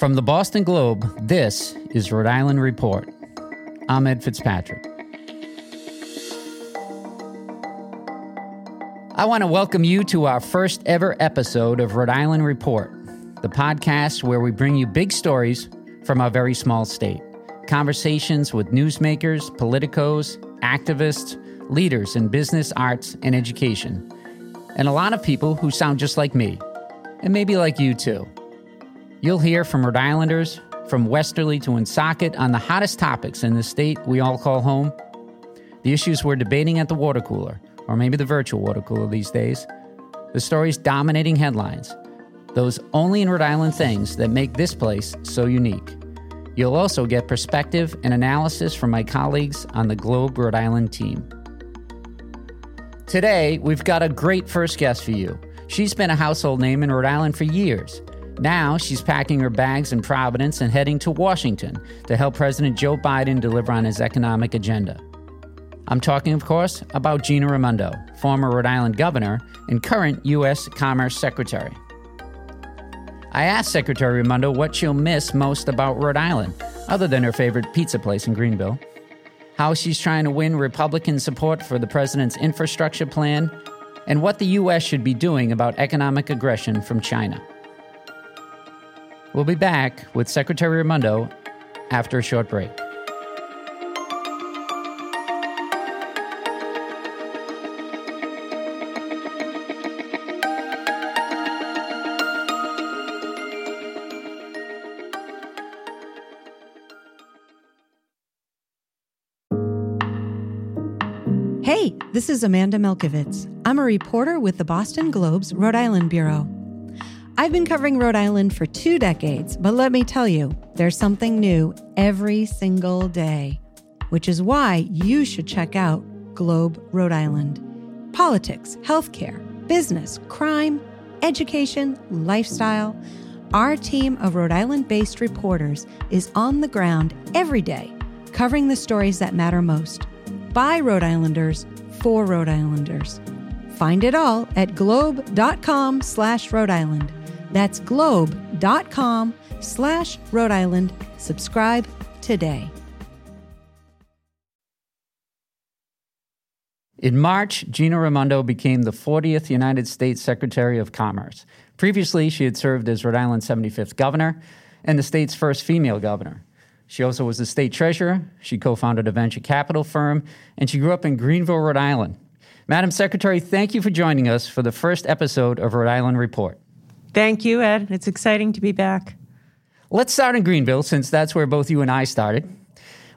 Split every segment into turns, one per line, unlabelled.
From the Boston Globe, this is Rhode Island Report. I'm Ed Fitzpatrick. I want to welcome you to our first ever episode of Rhode Island Report, the podcast where we bring you big stories from our very small state. Conversations with newsmakers, politicos, activists, leaders in business, arts, and education, and a lot of people who sound just like me, and maybe like you too. You'll hear from Rhode Islanders, from Westerly to Woonsocket, on the hottest topics in the state we all call home, the issues we're debating at the water cooler, or maybe the virtual water cooler these days, the stories dominating headlines, those only in Rhode Island things that make this place so unique. You'll also get perspective and analysis from my colleagues on the Globe Rhode Island team. Today, we've got a great first guest for you. She's been a household name in Rhode Island for years. Now she's packing her bags in Providence and heading to Washington to help President Joe Biden deliver on his economic agenda. I'm talking, of course, about Gina Raimondo, former Rhode Island governor and current U.S. Commerce Secretary. I asked Secretary Raimondo what she'll miss most about Rhode Island, other than her favorite pizza place in Greenville, how she's trying to win Republican support for the president's infrastructure plan, and what the U.S. should be doing about economic aggression from China. We'll be back with Secretary Raimondo after a short break.
Hey, this is Amanda Milkovits. I'm a reporter with the Boston Globe's Rhode Island Bureau. I've been covering Rhode Island for two decades, but let me tell you, there's something new every single day, which is why you should check out Globe Rhode Island. Politics, healthcare, business, crime, education, lifestyle. Our team of Rhode Island based reporters is on the ground every day, covering the stories that matter most. By Rhode Islanders, for Rhode Islanders. Find it all at globe.com slash Rhode Island. That's globe.com slash Rhode Island. Subscribe today.
In March, Gina Raimondo became the 40th United States Secretary of Commerce. Previously, she had served as Rhode Island's 75th governor and the state's first female governor. She also was the state treasurer. She co founded a venture capital firm, and she grew up in Greenville, Rhode Island. Madam Secretary, thank you for joining us for the first episode of Rhode Island Report.
Thank you, Ed. It's exciting to be back.
Let's start in Greenville, since that's where both you and I started.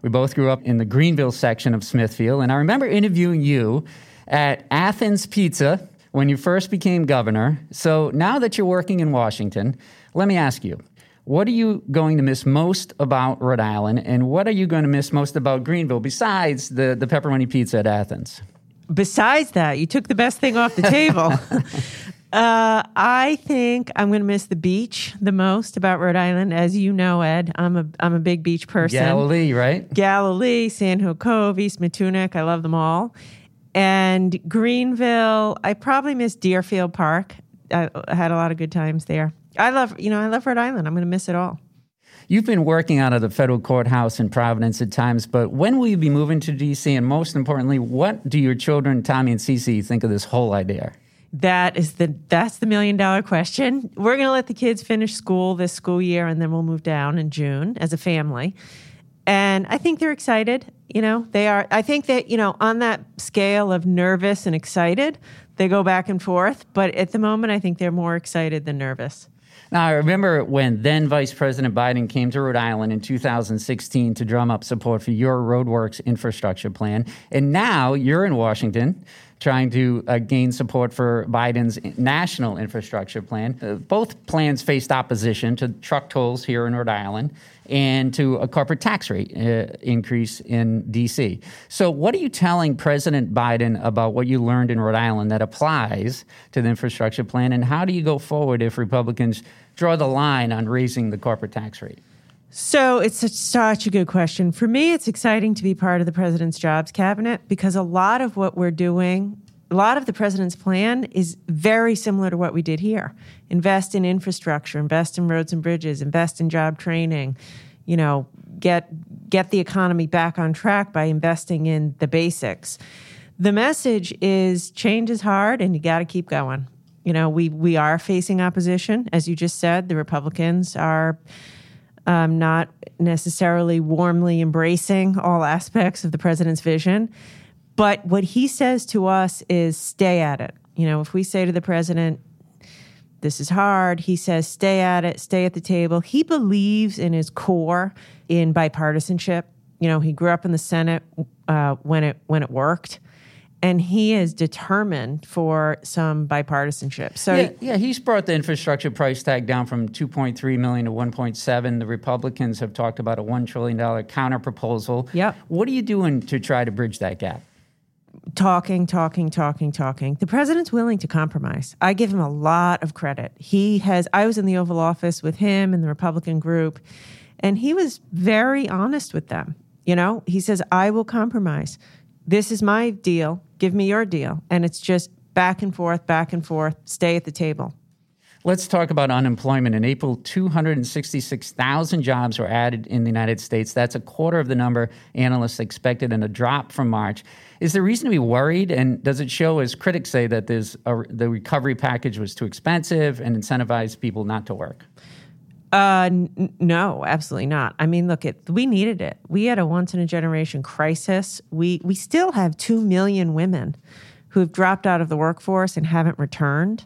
We both grew up in the Greenville section of Smithfield, and I remember interviewing you at Athens Pizza when you first became governor. So now that you're working in Washington, let me ask you what are you going to miss most about Rhode Island, and what are you going to miss most about Greenville besides the, the pepperoni pizza at Athens?
Besides that, you took the best thing off the table. Uh, I think I'm going to miss the beach the most about Rhode Island. As you know, Ed, I'm a I'm a big beach person.
Galilee, right?
Galilee, Sand Hill Cove, East Matunuck. I love them all. And Greenville, I probably miss Deerfield Park. I, I had a lot of good times there. I love, you know, I love Rhode Island. I'm going to miss it all.
You've been working out of the federal courthouse in Providence at times, but when will you be moving to DC? And most importantly, what do your children, Tommy and Cece, think of this whole idea?
That is the that's the million dollar question. We're going to let the kids finish school this school year and then we'll move down in June as a family. And I think they're excited, you know. They are I think that, you know, on that scale of nervous and excited, they go back and forth, but at the moment I think they're more excited than nervous.
Now, I remember when then Vice President Biden came to Rhode Island in 2016 to drum up support for your roadworks infrastructure plan. And now you're in Washington trying to uh, gain support for Biden's national infrastructure plan. Uh, both plans faced opposition to truck tolls here in Rhode Island and to a corporate tax rate uh, increase in D.C. So, what are you telling President Biden about what you learned in Rhode Island that applies to the infrastructure plan, and how do you go forward if Republicans draw the line on raising the corporate tax rate?
So it's such, such, a good question. For me, it's exciting to be part of the president's jobs cabinet because a lot of what we're doing, a lot of the president's plan is very similar to what we did here. Invest in infrastructure, invest in roads and bridges, invest in job training, you know, get get the economy back on track by investing in the basics. The message is change is hard and you got to keep going. You know, we we are facing opposition as you just said. The Republicans are um, not necessarily warmly embracing all aspects of the president's vision. But what he says to us is stay at it. You know, if we say to the president, this is hard, he says, stay at it, stay at the table. He believes in his core in bipartisanship. You know, he grew up in the Senate uh, when it when it worked and he is determined for some bipartisanship. So
yeah, yeah, he's brought the infrastructure price tag down from 2.3 million to 1.7. The Republicans have talked about a 1 trillion dollar counter proposal.
Yep.
What are you doing to try to bridge that gap?
Talking, talking, talking, talking. The president's willing to compromise. I give him a lot of credit. He has I was in the Oval Office with him and the Republican group and he was very honest with them. You know, he says I will compromise this is my deal, give me your deal. And it's just back and forth, back and forth, stay at the table.
Let's talk about unemployment. In April, 266,000 jobs were added in the United States. That's a quarter of the number analysts expected and a drop from March. Is there reason to be worried? And does it show, as critics say, that there's a, the recovery package was too expensive and incentivized people not to work?
Uh, n- no, absolutely not. I mean, look, it, we needed it. We had a once in a generation crisis. We we still have two million women who have dropped out of the workforce and haven't returned.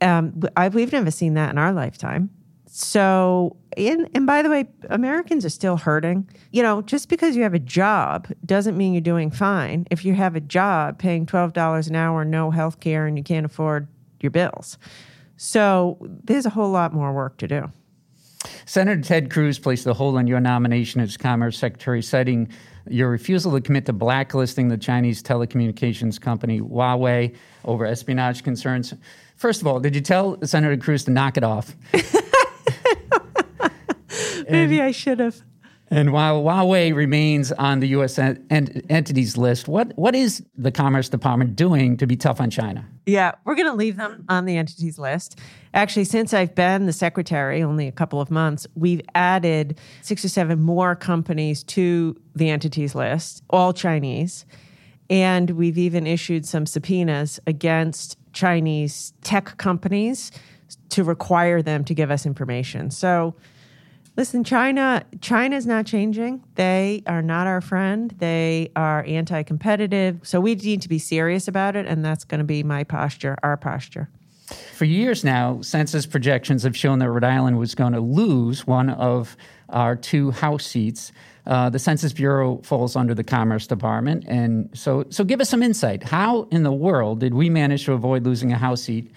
Um, I, we've never seen that in our lifetime. So, in, and by the way, Americans are still hurting. You know, just because you have a job doesn't mean you're doing fine. If you have a job paying $12 an hour, no health care, and you can't afford your bills. So, there's a whole lot more work to do.
Senator Ted Cruz placed a hold on your nomination as Commerce Secretary, citing your refusal to commit to blacklisting the Chinese telecommunications company Huawei over espionage concerns. First of all, did you tell Senator Cruz to knock it off?
Maybe I should have.
And while Huawei remains on the U.S. En- entities list, what, what is the Commerce Department doing to be tough on China?
Yeah, we're going to leave them on the entities list. Actually, since I've been the secretary, only a couple of months, we've added six or seven more companies to the entities list, all Chinese. And we've even issued some subpoenas against Chinese tech companies to require them to give us information. So, Listen, China China is not changing. They are not our friend. They are anti-competitive. So we need to be serious about it and that's going to be my posture, our posture.
For years now, census projections have shown that Rhode Island was going to lose one of our two House seats. Uh, the Census Bureau falls under the Commerce Department, and so so give us some insight. How in the world did we manage to avoid losing a House seat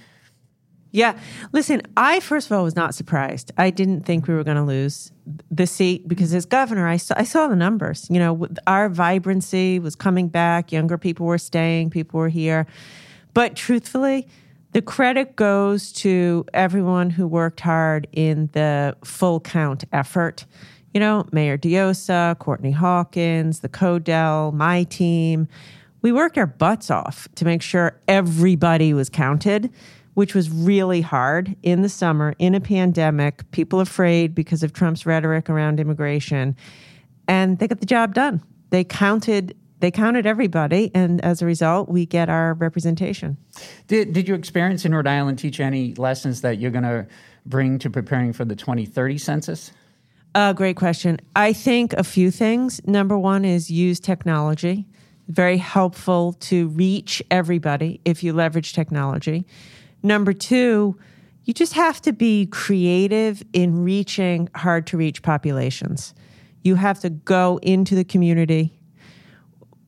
yeah. Listen, I first of all was not surprised. I didn't think we were going to lose the seat because as governor, I saw, I saw the numbers. You know, our vibrancy was coming back, younger people were staying, people were here. But truthfully, the credit goes to everyone who worked hard in the full count effort. You know, Mayor Diosa, Courtney Hawkins, the Codell, my team. We worked our butts off to make sure everybody was counted which was really hard in the summer in a pandemic, people afraid because of Trump's rhetoric around immigration. And they got the job done. They counted they counted everybody, and as a result, we get our representation.
Did, did your experience in Rhode Island teach any lessons that you're going to bring to preparing for the 2030 census?
Uh, great question. I think a few things. Number one is use technology. Very helpful to reach everybody if you leverage technology. Number two, you just have to be creative in reaching hard to reach populations. You have to go into the community,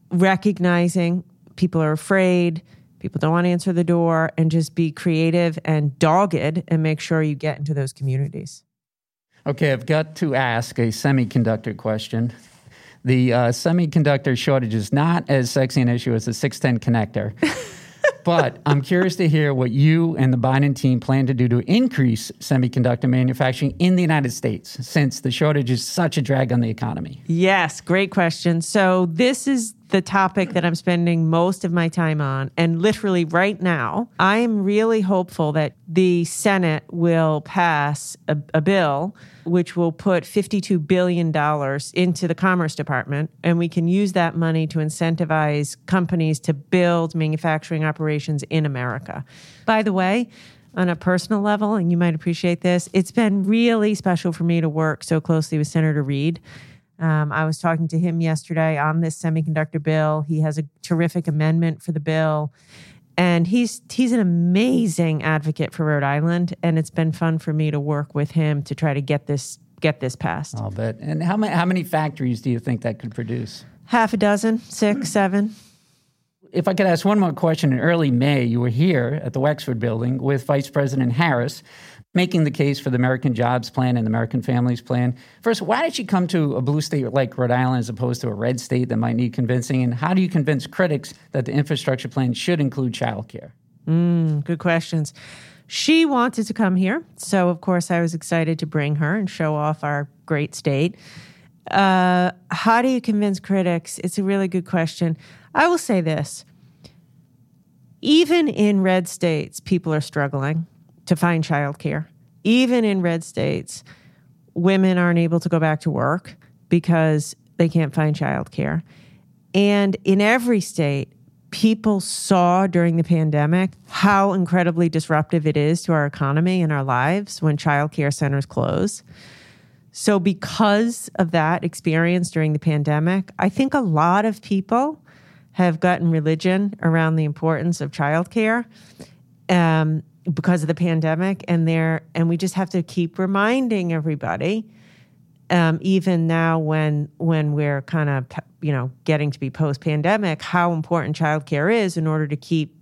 recognizing people are afraid, people don't want to answer the door, and just be creative and dogged and make sure you get into those communities.
Okay, I've got to ask a semiconductor question. The uh, semiconductor shortage is not as sexy an issue as the 610 connector. but I'm curious to hear what you and the Biden team plan to do to increase semiconductor manufacturing in the United States, since the shortage is such a drag on the economy.
Yes, great question. So this is the topic that I'm spending most of my time on. And literally right now, I am really hopeful that the Senate will pass a, a bill which will put $52 billion into the Commerce Department. And we can use that money to incentivize companies to build manufacturing operations in America. By the way, on a personal level, and you might appreciate this, it's been really special for me to work so closely with Senator Reed. Um, I was talking to him yesterday on this semiconductor bill. He has a terrific amendment for the bill, and he's he's an amazing advocate for Rhode Island. And it's been fun for me to work with him to try to get this get this passed.
I'll bet. And how many how many factories do you think that could produce?
Half a dozen, six, seven
if I could ask one more question, in early May, you were here at the Wexford building with Vice President Harris making the case for the American Jobs Plan and the American Families Plan. First, why did she come to a blue state like Rhode Island as opposed to a red state that might need convincing? And how do you convince critics that the infrastructure plan should include childcare?
Mm, good questions. She wanted to come here. So, of course, I was excited to bring her and show off our great state. Uh, how do you convince critics? It's a really good question. I will say this even in red states, people are struggling to find childcare. Even in red states, women aren't able to go back to work because they can't find childcare. And in every state, people saw during the pandemic how incredibly disruptive it is to our economy and our lives when childcare centers close. So, because of that experience during the pandemic, I think a lot of people have gotten religion around the importance of childcare um, because of the pandemic, and there, and we just have to keep reminding everybody, um, even now when when we're kind of you know getting to be post pandemic, how important childcare is in order to keep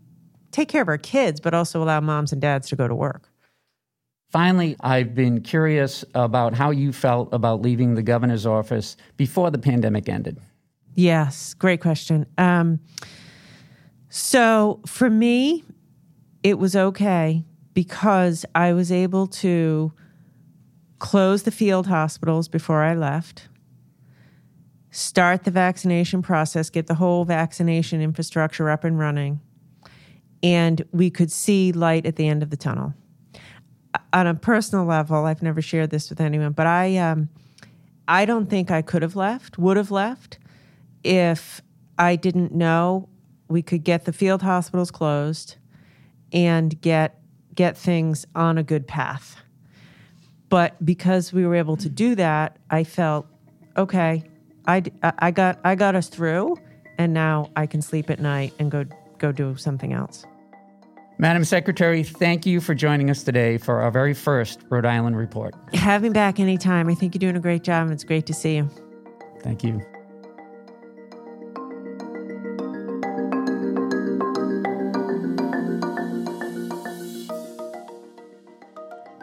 take care of our kids, but also allow moms and dads to go to work.
Finally, I've been curious about how you felt about leaving the governor's office before the pandemic ended.
Yes, great question. Um, so for me, it was okay because I was able to close the field hospitals before I left, start the vaccination process, get the whole vaccination infrastructure up and running, and we could see light at the end of the tunnel. On a personal level, I've never shared this with anyone, but I, um, I don't think I could have left, would have left if I didn't know we could get the field hospitals closed and get get things on a good path. But because we were able to do that, I felt okay. I, I got I got us through, and now I can sleep at night and go go do something else.
Madam Secretary, thank you for joining us today for our very first Rhode Island report.
Have me back anytime. I think you're doing a great job, and it's great to see you.
Thank you.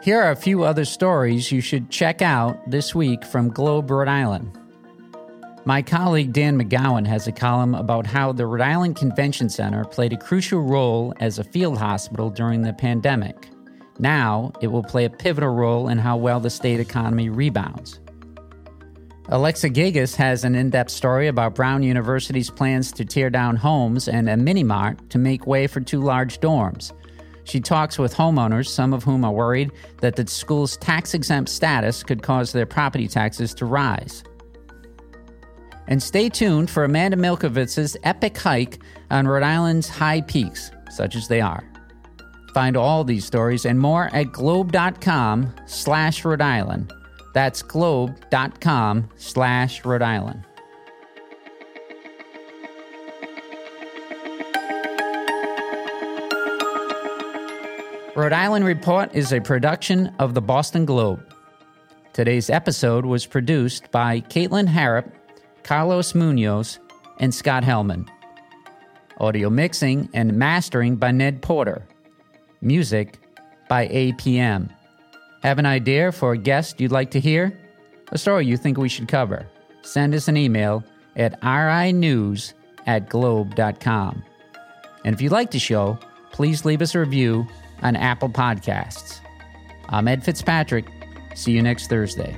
Here are a few other stories you should check out this week from Globe, Rhode Island. My colleague Dan McGowan has a column about how the Rhode Island Convention Center played a crucial role as a field hospital during the pandemic. Now, it will play a pivotal role in how well the state economy rebounds. Alexa Gagosz has an in depth story about Brown University's plans to tear down homes and a mini mart to make way for two large dorms. She talks with homeowners, some of whom are worried that the school's tax exempt status could cause their property taxes to rise. And stay tuned for Amanda Milkovits's epic hike on Rhode Island's high peaks, such as they are. Find all these stories and more at globe.com slash Rhode Island. That's globe.com slash Rhode Island. Rhode Island Report is a production of the Boston Globe. Today's episode was produced by Caitlin Harrop, Carlos Munoz, and Scott Helman. Audio mixing and mastering by Ned Porter. Music by APM. Have an idea for a guest you'd like to hear? A story you think we should cover? Send us an email at rinews at globe.com. And if you like the show, please leave us a review on Apple Podcasts. I'm Ed Fitzpatrick. See you next Thursday.